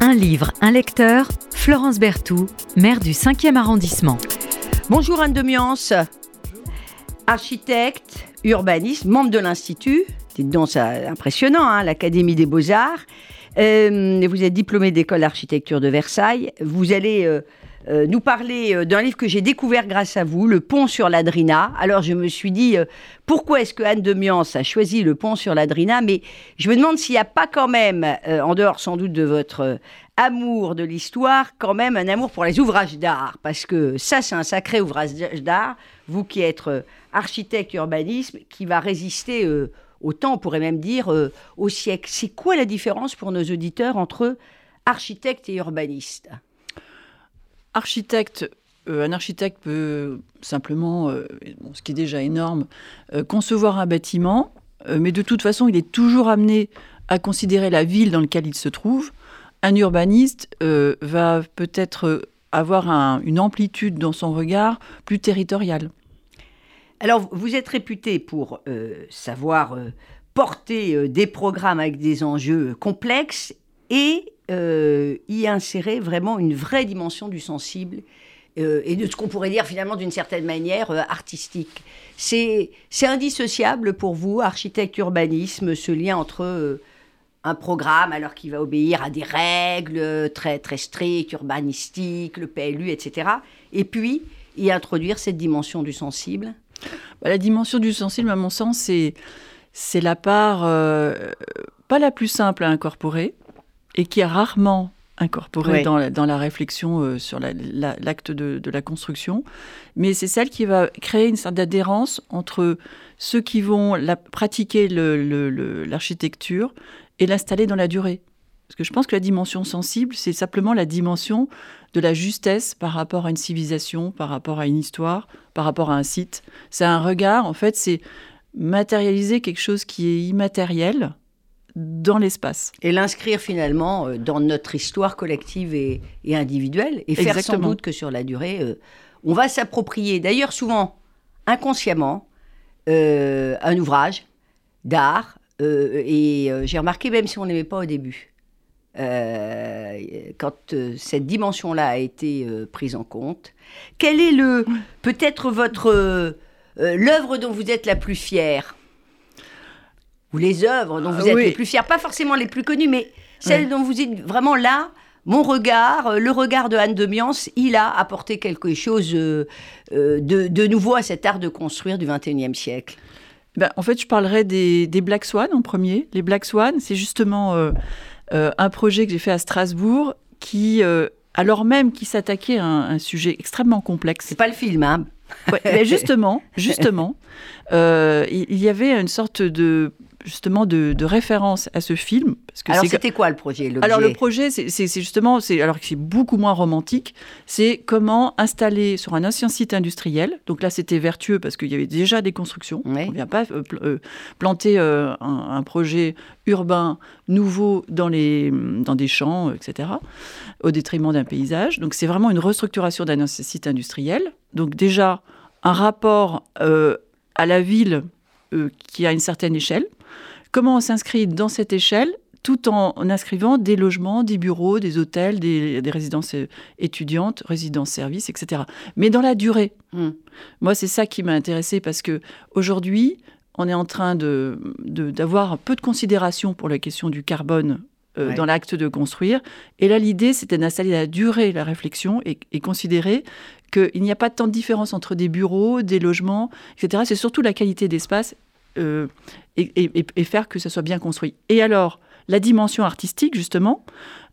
Un livre, un lecteur, Florence Berthoud, maire du 5e arrondissement. Bonjour Anne Demiance, architecte, urbaniste, membre de l'Institut. Dites donc, c'est impressionnant, hein, l'Académie des Beaux-Arts. Euh, vous êtes diplômé d'école d'architecture de Versailles. Vous allez euh, euh, nous parler euh, d'un livre que j'ai découvert grâce à vous, Le pont sur l'Adrina. Alors je me suis dit, euh, pourquoi est-ce que Anne de Miance a choisi Le pont sur l'Adrina? Mais je me demande s'il n'y a pas quand même, en dehors sans doute de votre amour de l'histoire, quand même un amour pour les ouvrages d'art. Parce que ça, c'est un sacré ouvrage d'art. Vous qui êtes architecte urbanisme, qui va résister au temps, on pourrait même dire au siècle. C'est quoi la différence pour nos auditeurs entre architecte et urbaniste? Architecte, euh, un architecte peut simplement, euh, ce qui est déjà énorme, euh, concevoir un bâtiment, euh, mais de toute façon, il est toujours amené à considérer la ville dans laquelle il se trouve. Un urbaniste euh, va peut-être avoir un- une amplitude dans son regard plus territoriale. Alors, vous êtes réputé pour euh, savoir euh, porter euh, des programmes avec des enjeux complexes et euh, y insérer vraiment une vraie dimension du sensible euh, et de ce qu'on pourrait dire finalement d'une certaine manière euh, artistique. C'est indissociable pour vous, architecte urbanisme, ce lien entre un programme alors qui va obéir à des règles très très strictes, urbanistiques, le PLU, etc. Et puis y introduire cette dimension du sensible? Bah, la dimension du sensible, à mon sens, c'est la part pas la plus simple à incorporer et qui est rarement incorporée Oui. dans, la, dans la réflexion euh, sur la- la- l'acte de, de la construction, mais c'est celle qui va créer une sorte d'adhérence entre ceux qui vont la, pratiquer l'architecture et l'installer dans la durée. Parce que je pense que la dimension sensible, c'est simplement la dimension de la justesse par rapport à une civilisation, par rapport à une histoire, par rapport à un site. C'est un regard, en fait, c'est matérialiser quelque chose qui est immatériel dans l'espace. et l'inscrire finalement euh, dans notre histoire collective et, et individuelle, et faire sans doute que sur la durée, euh, on va s'approprier, d'ailleurs souvent inconsciemment, euh, un ouvrage d'art, euh, et j'ai remarqué même si on n'aimait pas au début, euh, quand euh, cette dimension-là a été euh, prise en compte, quel est le peut-être votre l'œuvre dont vous êtes la plus fière? Ou les œuvres dont vous Ah êtes oui. les plus fiers, pas forcément les plus connues, mais celles dont vous êtes vraiment là. Mon regard, euh, le regard de Anne de Miance, il a apporté quelque chose euh, euh, de, de nouveau à cet art de construire du XXIe siècle. Ben, en fait, je parlerai des, des Black Swan en premier. Les Black Swan, c'est justement euh, euh, un projet que j'ai fait à Strasbourg qui, euh, alors même qu'il s'attaquait à un, un sujet extrêmement complexe, C'est pas le film, hein Ouais, mais justement, justement, il y avait une sorte de justement de, de référence à ce film parce que Alors c'était quoi le projet alors le projet, c'est justement, alors que c'est beaucoup moins romantique, c'est comment installer sur un ancien site industriel. Donc là, c'était vertueux parce qu'il y avait déjà des constructions. Ouais. On ne vient pas euh, euh, planter euh, un, un projet urbain nouveau dans les dans des champs, etc. Au détriment d'un paysage. Donc c'est vraiment une restructuration d'un ancien site industriel. Donc déjà un rapport euh, à la ville euh, qui a une certaine échelle. Comment on s'inscrit dans cette échelle tout en, en inscrivant des logements, des bureaux, des hôtels, des, des résidences euh, étudiantes, résidences services, etc. Mais dans la durée. Hmm. Moi, c'est ça qui m'a intéressé parce que aujourd'hui, on est en train de de- d'avoir un peu de considération pour la question du carbone euh, Ouais. dans l'acte de construire. Et là, l'idée, c'était d'installer la durée, la réflexion et, et considérer qu'il n'y a pas tant de différence entre des bureaux, des logements, etc. C'est surtout la qualité d'espace euh, et, et- et faire que ça soit bien construit. Et alors, la dimension artistique, justement,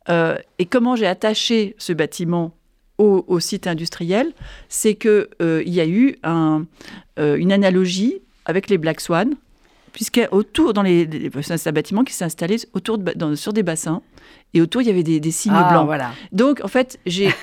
euh, et comment j'ai attaché ce bâtiment au, au site industriel, c'est qu'il il y a eu un, euh, une analogie avec les Black Swan, puisque autour, dans les, c'est un bâtiment qui s'est installé autour de, ba- dans- sur des bassins, et autour, il y avait des, des signes Ah, blancs. voilà. Donc, en fait, j'ai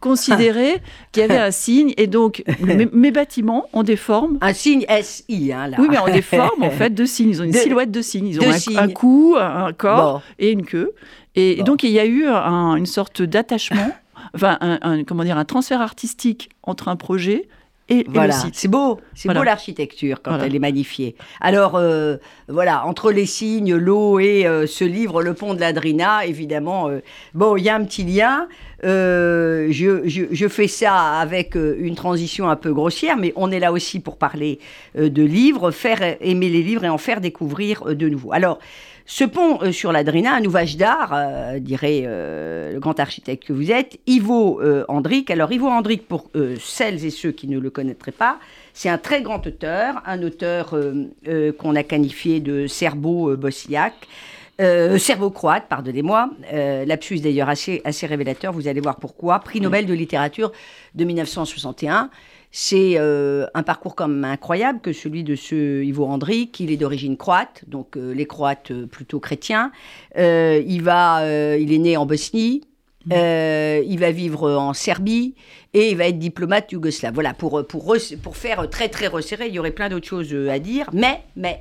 considéré qu'il y avait un signe, et donc mes, mes bâtiments ont des formes. Un signe SI, hein, là. Oui, mais ont des formes, en fait, de signes. Ils ont une De- silhouette de signes. Ils ont un, signes. un cou, un corps Bon. et une queue. Et, donc, il y a eu un- une sorte d'attachement, enfin, un, un- comment dire, un transfert artistique entre un projet et, Voilà, c'est beau, c'est Voilà. beau l'architecture quand Voilà. elle est magnifiée. Alors euh, voilà, entre les signes, l'eau et euh, ce livre, Le Pont de la Drina, évidemment, euh, bon, il y a un petit lien. Euh, je, je- je fais ça avec une transition un peu grossière, mais on est là aussi pour parler de livres, faire aimer les livres et en faire découvrir de nouveau. Alors, ce pont euh, sur la Drina, un ouvrage d'art, euh, dirait euh, le grand architecte que vous êtes, Ivo Andric. Alors, Ivo Andric, pour celles et ceux qui ne le connaîtraient pas, c'est un très grand auteur, un auteur qu'on a qualifié de serbo-bosniaque. Euh, serbo-croate, pardonnez-moi. Euh, lapsus d'ailleurs assez révélateur, vous allez voir pourquoi. Prix Nobel de littérature de 1961. C'est euh, un parcours même incroyable que celui de ce Ivo Andrić. Il est d'origine croate, donc euh, les Croates euh, plutôt chrétiens. Il, va, il est né en Bosnie. Euh, il va vivre en Serbie et il va être diplomate yougoslave. Voilà, pour, pour, faire très très resserré, il y aurait plein d'autres choses à dire. Mais, mais,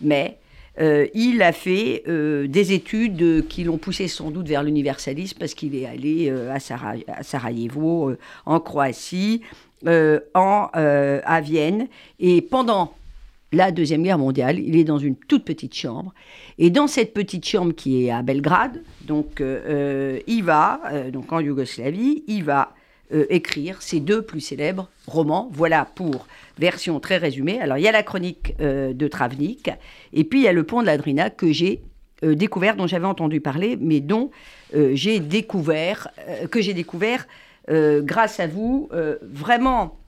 mais, euh, il a fait euh, des études qui l'ont poussé sans doute vers l'universalisme parce qu'il est allé à, Sara- à Sarajevo, en Croatie, en, euh, à Vienne. Et pendant la Deuxième Guerre mondiale, il est dans une toute petite chambre. Et dans cette petite chambre qui est à Belgrade, donc euh, euh, il va, euh, donc en Yougoslavie, il va euh, écrire ses deux plus célèbres romans. Voilà pour version très résumée. Alors il y a la chronique euh, de Travnik, et puis il y a le pont de la Drina que j'ai euh, découvert, dont j'avais entendu parler, mais dont euh, j'ai découvert, euh, que j'ai découvert euh, grâce à vous. Euh, vraiment,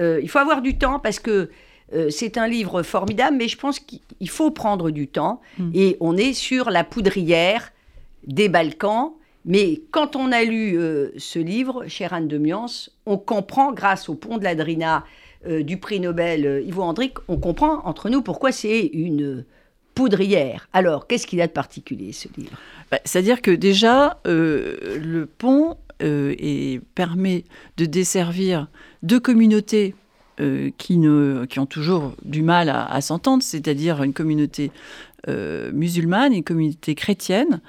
euh, il faut avoir du temps parce que euh, c'est un livre formidable, mais je pense qu'il faut prendre du temps. Mm. Et on est sur la poudrière des Balkans. Mais quand on a lu euh, ce livre, chère Anne de Miance, on comprend, grâce au pont de la Drina euh, du prix Nobel euh, Ivo Andric, on comprend entre nous pourquoi c'est une poudrière. Alors, qu'est-ce qu'il a de particulier, ce livre? Bah, C'est-à-dire que déjà, euh, le pont euh, et permet de desservir deux communautés euh, qui, ne, qui ont toujours du mal à, à s'entendre, c'est-à-dire une communauté euh, musulmane et une communauté chrétienne.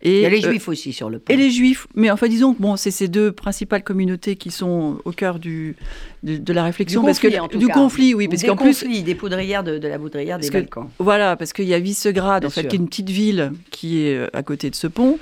Et, Il y a les euh, Juifs aussi sur le pont. et les juifs, mais enfin disons que bon, c'est ces deux principales communautés qui sont au cœur du, de, de la du réflexion, conflit, parce que en tout du cas. conflit, oui, Ou parce des qu'en plus, des poudrières de, de la poudrière des que- Balkans. Voilà, parce qu'il y a Visegrad, Bien en fait, sûr. qui est une petite ville qui est à côté de ce pont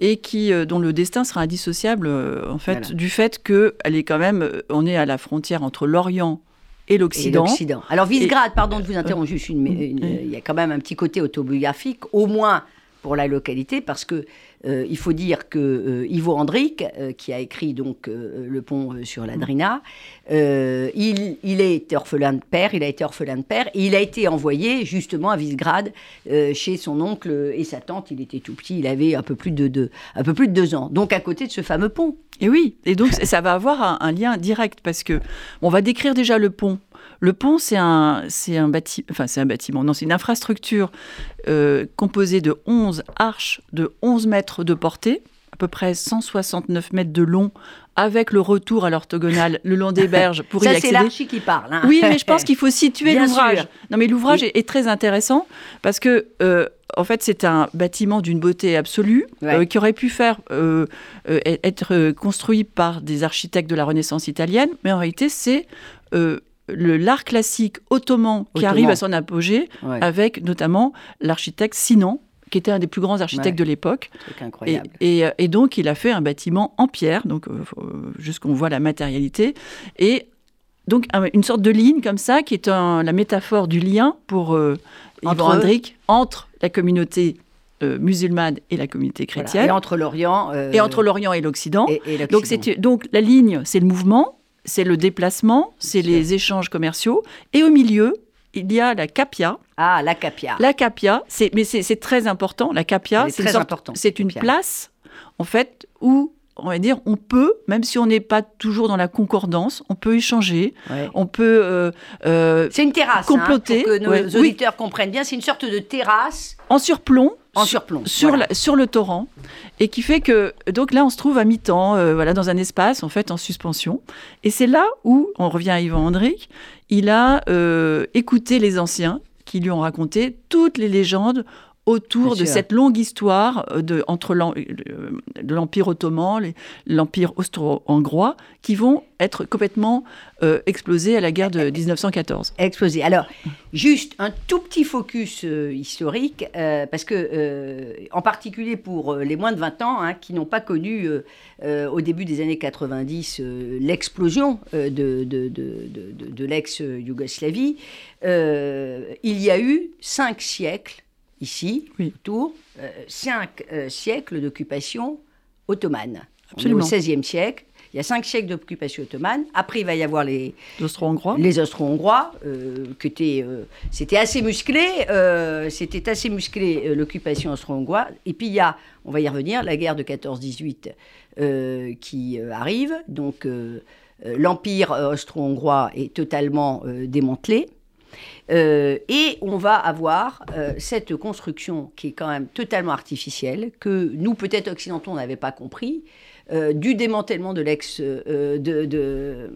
et qui, euh, dont le destin sera indissociable, euh, en fait, Voilà. du fait que elle est quand même, euh, on est à la frontière entre l'Orient et l'Occident. Alors, Visegrad, pardon de vous interrompre juste une, une- oui. Il y a quand même un petit côté autobiographique, au moins pour la localité, parce que euh, il faut dire que euh, Ivo Andric, euh, qui a écrit donc euh, Le pont sur la Drina, euh, il, il est orphelin de père, il a été orphelin de père, et il a été envoyé justement à Visegrad chez son oncle et sa tante. Il était tout petit, il avait un peu plus de deux, un peu plus de deux ans. Donc à côté de ce fameux pont. Et oui, et donc ça va avoir un, un lien direct parce que on va décrire déjà le pont. Le pont, c'est un, c'est un, bâti, enfin, c'est un bâtiment, non, c'est une infrastructure euh, composée de 11 arches de 11 mètres de portée, à peu près 169 mètres de long, avec le retour à l'orthogonale le long des berges pour y Ça, c'est accéder. l'archi qui parle. hein. Oui, mais je pense qu'il faut situer l'ouvrage. Non, mais l'ouvrage est, est très intéressant parce que, euh, en fait, c'est un bâtiment d'une beauté absolue Ouais. euh, qui aurait pu faire euh, être construit par des architectes de la Renaissance italienne, mais en réalité, c'est l'art classique ottoman qui Ottoman. arrive à son apogée Ouais, avec notamment l'architecte Sinan qui était un des plus grands architectes Ouais. de l'époque. Et, incroyable. et, euh, et donc, il a fait un bâtiment en pierre, donc euh, euh, juste qu'on voit la matérialité. Et donc, un- une sorte de ligne comme ça, qui est un- la métaphore du lien pour euh, Ivan Entre entre la communauté euh, musulmane et la communauté Voilà. chrétienne, Et entre l'Orient et entre l'Orient et l'Occident. et, donc, la ligne, c'est le mouvement, c'est le déplacement, c'est sûr. les échanges commerciaux. Et au milieu, il y a la capia. Ah, la Capia. La capia, c'est, mais c'est, très important. La capia, c'est, une sorte- une place, en fait, où, on va dire, on peut, même si on n'est pas toujours dans la concordance, on peut échanger, Ouais. on peut... euh, euh, C'est une terrasse. Comploter, hein, pour que nos ouais. Oui. auditeurs comprennent bien. C'est une sorte de terrasse en surplomb, en sur- surplomb. sur, Voilà. la- sur le torrent, et qui fait que donc là on se trouve à mi-temps, euh, voilà, dans un espace en fait en suspension, et c'est là où on revient à Yvan Andric, il a euh, écouté les anciens qui lui ont raconté toutes les légendes autour de cette longue histoire de, entre l'Empire ottoman, l'Empire austro-hongrois, qui vont être complètement euh, explosés à la guerre de 1914. Explosés. Alors, juste un tout petit focus euh, historique, euh, parce que, en particulier pour les moins de 20 ans, hein, qui n'ont pas connu au début des années 90 l'explosion de, de, de l'ex-Yougoslavie, il y a eu cinq siècles ici, autour, cinq siècles d'occupation ottomane. Absolument. au XVIe siècle, il y a cinq siècles d'occupation ottomane. Après, il va y avoir les Austro-Hongrois. Les Austro-Hongrois, euh, euh, c'était assez musclé. Euh, c'était assez musclé l'occupation austro-hongroise. Et puis il y a, on va y revenir, la guerre de 14-18 qui arrive. Donc l'empire austro-hongrois est totalement démantelé. Et on va avoir cette construction qui est quand même totalement artificielle, que nous, peut-être occidentaux, n'avait pas compris, euh, du démantèlement de l'ex, euh, de,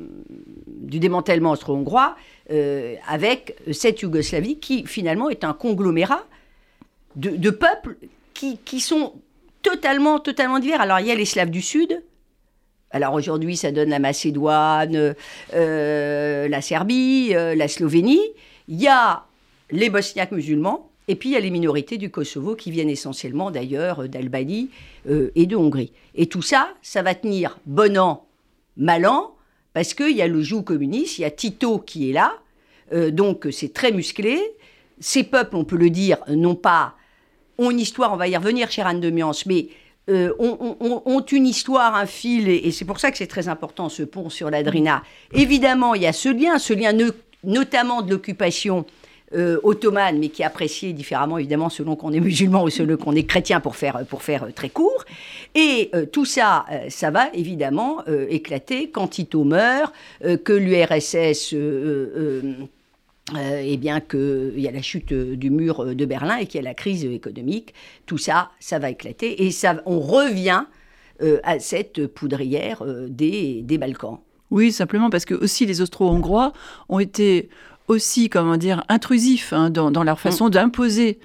du démantèlement austro-hongrois euh, avec cette Yougoslavie qui finalement est un conglomérat de, peuples qui, qui, sont totalement, totalement divers. Alors il y a les Slaves du Sud. Alors aujourd'hui, ça donne la Macédoine, la Serbie, la Slovénie. Il y a les Bosniaques musulmans, et puis il y a les minorités du Kosovo qui viennent essentiellement d'ailleurs d'Albanie euh, et de Hongrie. Et tout ça, ça va tenir bon an, mal an, parce qu'il y a le joug communiste, il y a Tito qui est là, euh, donc c'est très musclé. Ces peuples, on peut le dire, n'ont pas, ont une histoire, on va y revenir, cher Anne de Miance, mais euh, ont, une histoire, un fil, et, c'est pour ça que c'est très important ce pont sur l'Adrina. Évidemment, il y a ce lien, ce lien notamment de l'occupation euh, ottomane, mais qui est apprécié différemment, évidemment, selon qu'on est musulman ou selon qu'on est chrétien, pour faire, pour faire très court. Et euh, tout ça, euh, ça va évidemment éclater quand Tito meurt, que l'URSS... eh bien qu'il y a la chute du mur de Berlin et qu'il y a la crise économique, tout ça, ça va éclater et ça, on revient à cette poudrière des, des Balkans. Oui, simplement parce que aussi les Austro-Hongrois ont été aussi, comment dire, intrusifs hein, dans, leur façon mm. d'imposer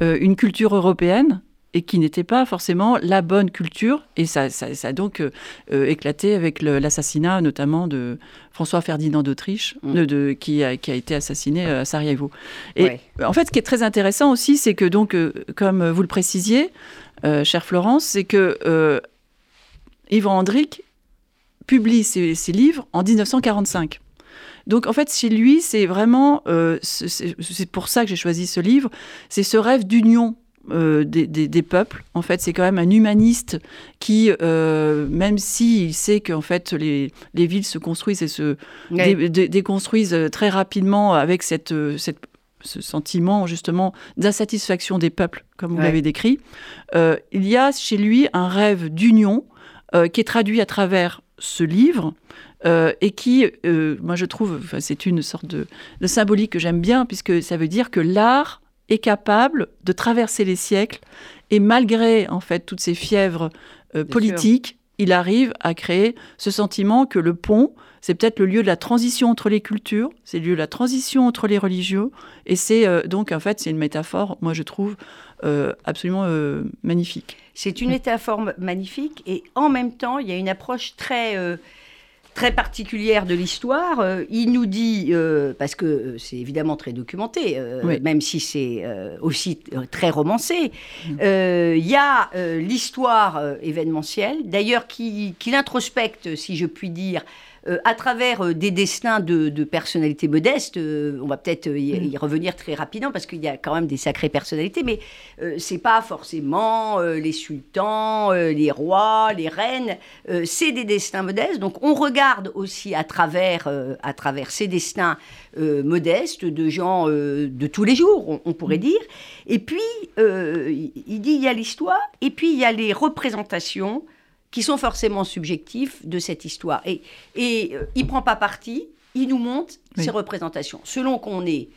euh, une culture européenne et qui n'était pas forcément la bonne culture. Et ça, ça, a donc euh, euh, éclaté avec l'assassinat notamment de François Ferdinand d'Autriche, mm. de, qui, a, qui, a, été assassiné à Sarajevo. Et en fait, ce qui est très intéressant aussi, c'est que, donc, comme vous le précisiez, chère Florence, c'est que Yvan Hendrick publie ses, ses livres en 1945. Donc en fait, chez lui, c'est vraiment, euh, c'est pour ça que j'ai choisi ce livre, c'est ce rêve d'union euh, des, peuples. En fait, c'est quand même un humaniste qui, euh, même s'il sait qu'en fait les, villes se construisent et se déconstruisent très rapidement avec cette, ce sentiment justement d'insatisfaction des peuples, comme vous l'avez décrit, il y a chez lui un rêve d'union qui est traduit à travers ce livre euh, et qui, euh, moi je trouve, c'est une sorte de, symbolique que j'aime bien, puisque ça veut dire que l'art est capable de traverser les siècles, et malgré en fait toutes ces fièvres euh, politiques, il arrive à créer ce sentiment que le pont, c'est peut-être le lieu de la transition entre les cultures, c'est le lieu de la transition entre les religieux, et c'est donc en fait c'est une métaphore, moi je trouve absolument magnifique. C'est une métaphore magnifique, et en même temps il y a une approche très très particulière de l'histoire. Euh, il nous dit, euh, parce que euh, c'est évidemment très documenté, même si c'est aussi très romancé, mm. il y a l'histoire événementielle, d'ailleurs qui, qui l'introspecte, si je puis dire, euh, à travers euh, des destins de, personnalités modestes. Euh, on va peut-être mm. y, revenir très rapidement parce qu'il y a quand même des sacrées personnalités, mais c'est pas forcément les sultans, les rois, les reines. c'est des destins modestes. Donc on regarde aussi à travers, à travers ces destins modestes de gens de tous les jours, on, pourrait mm. dire. Et puis il dit il y a l'histoire et puis il y a les représentations qui sont forcément subjectifs de cette histoire. Et, et euh, il prend pas parti, il nous montre ses représentations. Selon qu'on est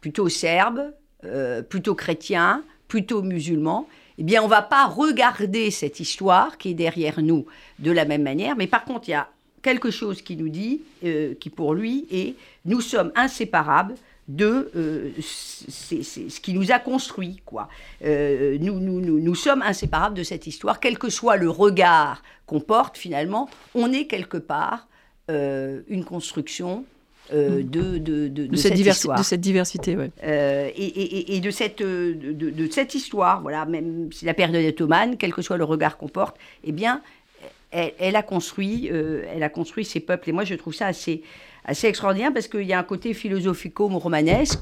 plutôt serbe, euh, plutôt chrétien, plutôt musulman, eh bien, on va pas regarder cette histoire qui est derrière nous de la même manière. Mais par contre, il y a quelque chose qui nous dit, euh, qui pour lui est, nous sommes inséparables de euh, c'est ce qui nous a construit. Quoi. Euh, nous, nous, nous, nous, sommes inséparables de cette histoire, quel que soit le regard qu'on porte finalement, on est quelque part euh, une construction euh, de, de, de, de, cette, histoire. de cette diversité. Ouais. Et, et, et, de, cette, de, cette histoire, voilà, même si la période est ottomane, quel que soit le regard qu'on porte, eh bien, elle, elle a construit, elle a construit ces peuples. Et moi, je trouve ça assez, assez extraordinaire parce qu'il y a un côté philosophico-romanesque.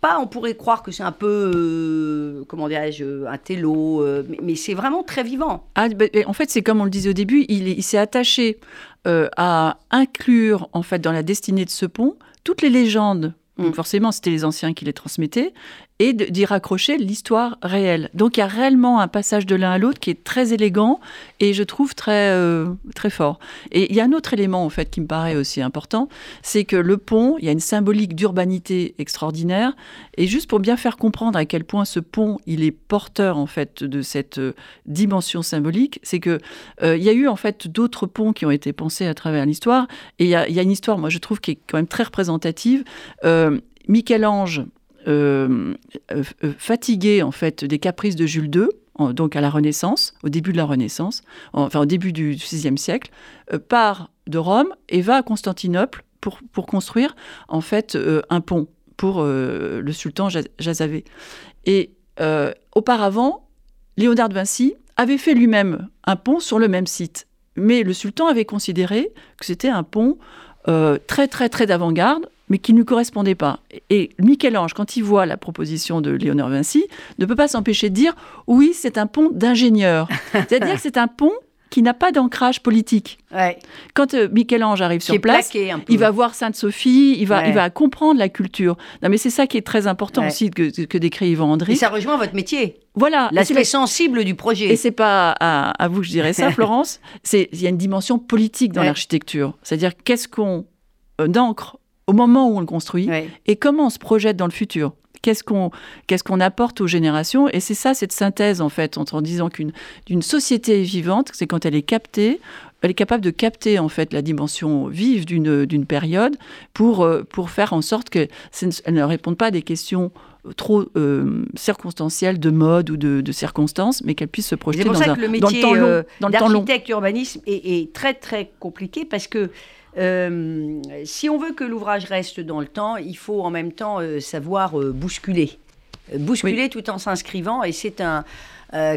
Pas, on pourrait croire que c'est un peu, euh, comment dirais-je, un télo, euh, mais, mais c'est vraiment très vivant. Ah, bah, en fait, c'est comme on le disait au début, il, il s'est attaché euh, à inclure, en fait, dans la destinée de ce pont, toutes les légendes. Donc forcément, c'était les anciens qui les transmettaient, et d'y raccrocher l'histoire réelle. Donc il y a réellement un passage de l'un à l'autre qui est très élégant et je trouve très, euh, très fort. Et il y a un autre élément en fait qui me paraît aussi important, c'est que le pont, il y a une symbolique d'urbanité extraordinaire et juste pour bien faire comprendre à quel point ce pont, il est porteur en fait de cette euh, dimension symbolique, c'est que euh, il y a eu en fait d'autres ponts qui ont été pensés à travers l'histoire et il y, a, une histoire, moi je trouve qui est quand même très représentative. Michel-Ange, euh, euh, fatigué en fait des caprices de Jules II, en, donc à la Renaissance, au début de la Renaissance, enfin au début du VIe siècle, euh, part de Rome et va à Constantinople pour, pour construire en fait euh, un pont pour euh, le sultan Jazavé. Et auparavant, Léonard de Vinci avait fait lui-même un pont sur le même site, mais le sultan avait considéré que c'était un pont très très très d'avant-garde mais qui ne lui correspondait pas. Et Michel-Ange, quand il voit la proposition de Léonard Vinci, ne peut pas s'empêcher de dire oui, c'est un pont d'ingénieur. C'est-à-dire que c'est un pont qui n'a pas d'ancrage politique. Ouais. Quand euh, Michel-Ange arrive sur place, il va voir Sainte-Sophie, il va, Ouais. il va comprendre la culture. Non, mais c'est ça qui est très important Ouais. aussi que, que décrit Yvan Et André. ça rejoint votre métier, Voilà. Et l'aspect la- sensible du projet. Et c'est pas à, à vous que je dirais ça, Florence. Il y a une dimension politique dans l'architecture. C'est-à-dire qu'est-ce qu'on euh, ancre au moment où on le construit Ouais. et comment on se projette dans le futur. Qu'est-ce qu'on qu'est-ce qu'on apporte aux générations Et c'est ça cette synthèse en fait entre en disant qu'une d'une société est vivante, c'est quand elle est captée, elle est capable de capter en fait la dimension vive d'une d'une période pour euh, pour faire en sorte que ce ne- elle ne réponde pas à des questions trop euh, circonstancielles de mode ou de, de circonstances, mais qu'elle puisse se projeter dans, un, que le dans le métier temps long. euh, dans le temps long. d'architecte urbanisme est, est très très compliqué parce que euh, si on veut que l'ouvrage reste dans le temps, il faut en même temps euh, savoir euh, bousculer. Bousculer tout en s'inscrivant et c'est un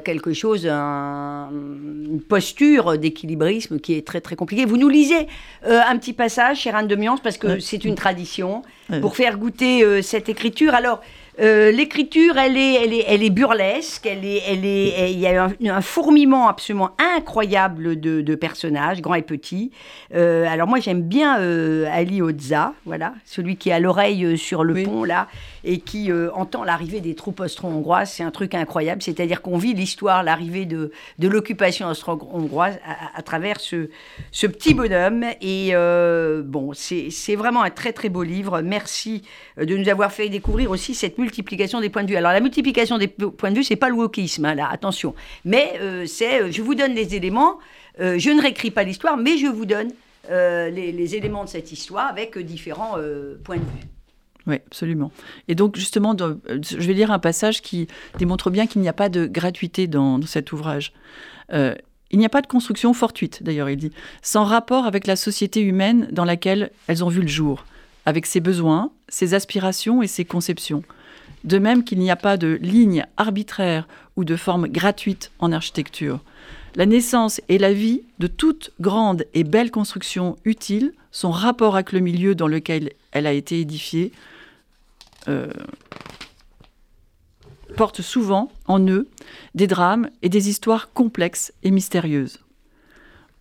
quelque chose, un- une posture d'équilibrisme qui est très très compliquée. Vous nous lisez un petit passage, chère Anne de Miance, parce que c'est une tradition, pour faire goûter cette écriture. Alors, euh, l'écriture, elle est, elle, est, elle est burlesque, elle est, elle est, elle- il y a un, un fourmillement absolument incroyable de, de personnages, grands et petits. Euh, alors moi, j'aime bien euh, Ali Oza, voilà, celui qui a l'oreille sur le Oui. pont là et qui euh, entend l'arrivée des troupes austro-hongroises. C'est un truc incroyable, c'est-à-dire qu'on vit l'histoire, l'arrivée de, de l'occupation austro-hongroise à, travers ce, ce petit bonhomme. Et euh, bon, c'est vraiment un très très beau livre. Merci euh, de nous avoir fait découvrir aussi cette multiplication des points de vue. Alors la multiplication des po- points de vue, c'est pas le wokisme, hein, là, attention. Mais c'est, je vous donne les éléments. je ne réécris pas l'histoire, mais je vous donne les, éléments de cette histoire avec différents points de vue. Oui, absolument. Et donc, justement, je vais lire un passage qui démontre bien qu'il n'y a pas de gratuité dans, dans cet ouvrage. Euh, il n'y a pas de construction fortuite, d'ailleurs, il dit, sans rapport avec la société humaine dans laquelle elles ont vu le jour, avec ses besoins, ses aspirations et ses conceptions. De même qu'il n'y a pas de ligne arbitraire ou de forme gratuite en architecture. La naissance et la vie de toute grande et belle construction utile, son rapport avec le milieu dans lequel elle a été édifiée, euh, portent souvent en eux des drames et des histoires complexes et mystérieuses.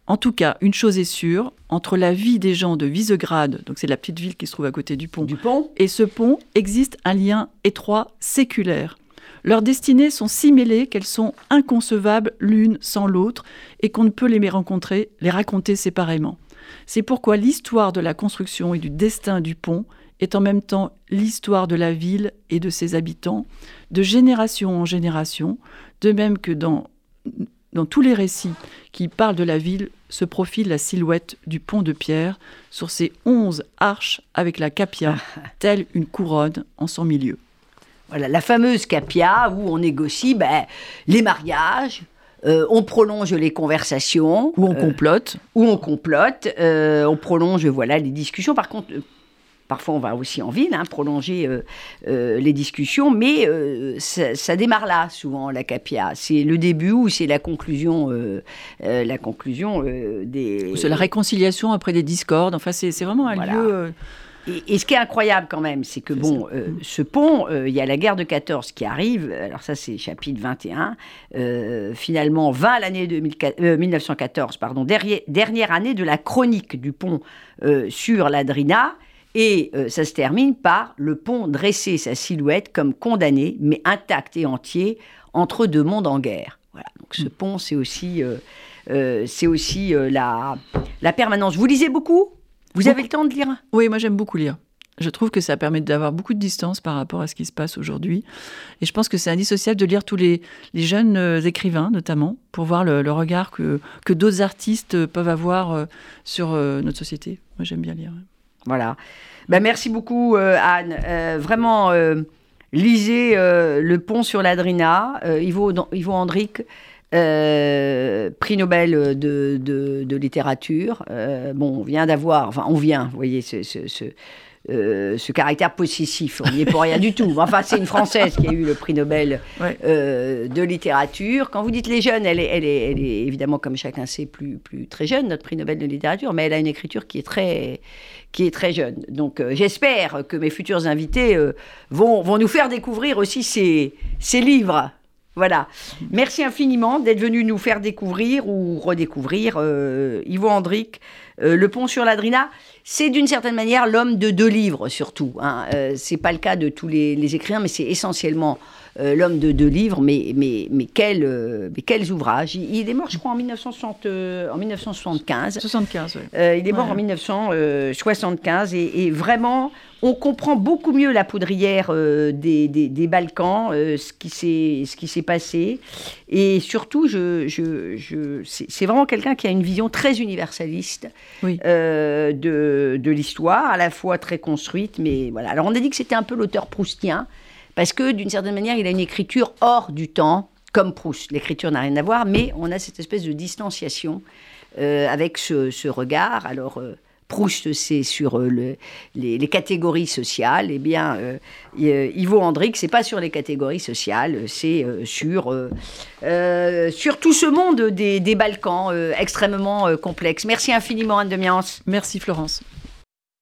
En tout cas, une chose est sûre, entre la vie des gens de Visegrad, donc c'est la petite ville qui se trouve à côté du pont, Du pont? et ce pont existe un lien étroit séculaire. Leurs destinées sont si mêlées qu'elles sont inconcevables l'une sans l'autre et qu'on ne peut les rencontrer, les raconter séparément. C'est pourquoi l'histoire de la construction et du destin du pont est en même temps l'histoire de la ville et de ses habitants, de génération en génération, de même que dans dans tous les récits qui parlent de la ville se profile la silhouette du pont de pierre sur ses onze arches avec la capia, telle une couronne en son milieu. Voilà, la fameuse capia où on négocie ben, les mariages, euh, on prolonge les conversations. Où on euh, complote. Où on complote. Euh, on prolonge voilà, les discussions. Par contre, Parfois, on va aussi en ville, hein, prolonger les discussions, mais ça, démarre là, souvent, la capia. C'est le début ou c'est la conclusion, la conclusion des... C'est la réconciliation après des discordes. Enfin, c'est vraiment un lieu et, ce qui est incroyable quand même, c'est que bon, euh, ce pont, euh, il y a la guerre de 14 qui arrive. Alors ça, c'est chapitre 21. Euh, finalement, 20 l'année 1914, pardon, dernière année de la chronique du pont sur l'Adrina. Et ça se termine par le pont dresser sa silhouette comme condamné, mais intact et entier, entre deux mondes en guerre. Voilà. Donc ce mm. pont, c'est aussi, c'est aussi la, la permanence. Vous lisez beaucoup? Vous avez le temps de lire? Oui, moi j'aime beaucoup lire. Je trouve que ça permet d'avoir beaucoup de distance par rapport à ce qui se passe aujourd'hui. Et je pense que c'est indissociable de lire tous les, jeunes euh, écrivains, notamment, pour voir le, regard que, que d'autres artistes peuvent avoir euh, sur euh, notre société. Moi, j'aime bien lire. Voilà. Ben, merci beaucoup, Anne. vraiment, lisez Le pont sur l'Adrina, Ivo, Ivo Hendrick. Euh, prix Nobel de, de, littérature. Euh, bon, on vient d'avoir, enfin, on vient, vous voyez, ce, ce, euh, caractère possessif. On n'y est pour rien du tout. Enfin, c'est une Française qui a eu le prix Nobel de littérature. Quand vous dites les jeunes, elle est, elle est, elle est évidemment, comme chacun sait, plus, plus très jeune, notre prix Nobel de littérature, mais elle a une écriture qui est très, qui est très jeune. Donc, j'espère que mes futurs invités vont, vont nous faire découvrir aussi ces, ces livres. Voilà. Merci infiniment d'être venu nous faire découvrir ou redécouvrir euh, Hendrick, euh, Le Pont sur l'Adrina. C'est d'une certaine manière l'homme de deux livres surtout. Hein. Euh, c'est pas le cas de tous les écrivains, mais c'est essentiellement euh, l'homme de deux livres, mais, mais, mais, quel, euh, mais quels ouvrages. Il, est mort, je crois, en, 1960, en 1975. 75, oui. il est mort en 1975 et, et, vraiment, on comprend beaucoup mieux la poudrière des, des, des, Balkans, ce qui s'est passé. Et surtout, je, je, je c'est vraiment quelqu'un qui a une vision très universaliste de, de l'histoire, à la fois très construite, mais voilà. Alors on a dit que c'était un peu l'auteur proustien parce que d'une certaine manière, il a une écriture hors du temps, comme Proust. L'écriture n'a rien à voir, mais on a cette espèce de distanciation euh, avec ce, regard. Alors, euh, Proust, c'est sur euh, les, catégories sociales. Eh bien, Ivo Hendrick, c'est pas sur les catégories sociales, c'est sur, sur tout ce monde des, des Balkans extrêmement complexe. Merci infiniment, Anne de Merci, Florence.